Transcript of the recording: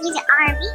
一减二二